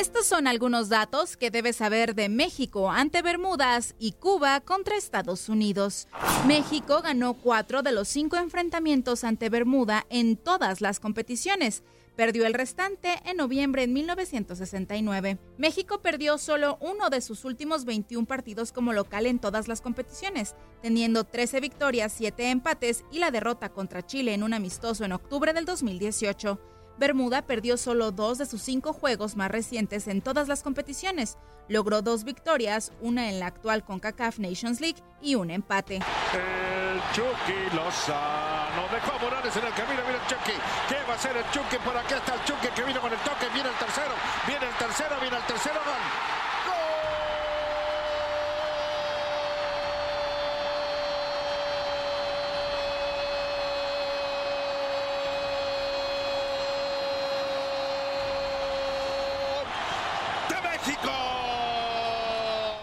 Estos son algunos datos que debes saber de México ante Bermudas y Cuba contra Estados Unidos. México ganó cuatro de los cinco enfrentamientos ante Bermuda en todas las competiciones. Perdió el restante en noviembre de 1969. México perdió solo uno de sus últimos 21 partidos como local en todas las competiciones, teniendo 13 victorias, 7 empates y la derrota contra Chile en un amistoso en octubre del 2018. Bermuda perdió solo dos de sus cinco juegos más recientes en todas las competiciones. Logró dos victorias, una en la actual CONCACAF Nations League y un empate. El Chucky Lozano dejó a Morales en el camino. Mira el Chucky. ¿Qué va a hacer el Chucky? Por aquí está el Chucky que vino con el toque. Viene el tercero. Viene el tercero. Viene el tercero. Gol.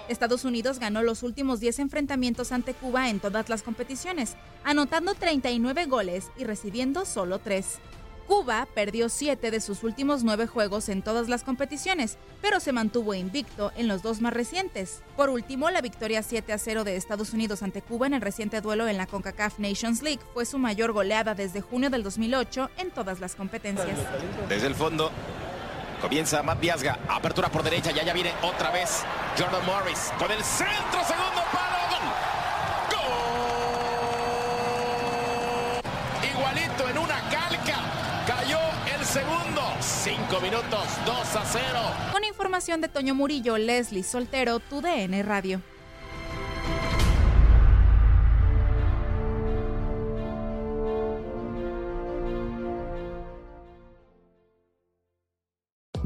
Estados Unidos ganó los últimos 10 enfrentamientos ante Cuba en todas las competiciones, anotando 39 goles y recibiendo solo 3. Cuba perdió 7 de sus últimos 9 juegos en todas las competiciones, pero se mantuvo invicto en los dos más recientes. Por último, la victoria 7 a 0 de Estados Unidos ante Cuba en el reciente duelo en la CONCACAF Nations League fue su mayor goleada desde junio del 2008 en todas las competencias. Desde el fondo comienza Matt Viasga. Apertura por derecha. Ya ya viene otra vez Jordan Morris con el centro. Segundo palo. Gol. Igualito en una calca. Cayó el segundo. Cinco minutos. 2 a 0. Con información de Toño Murillo, Leslie Soltero, tu DN Radio.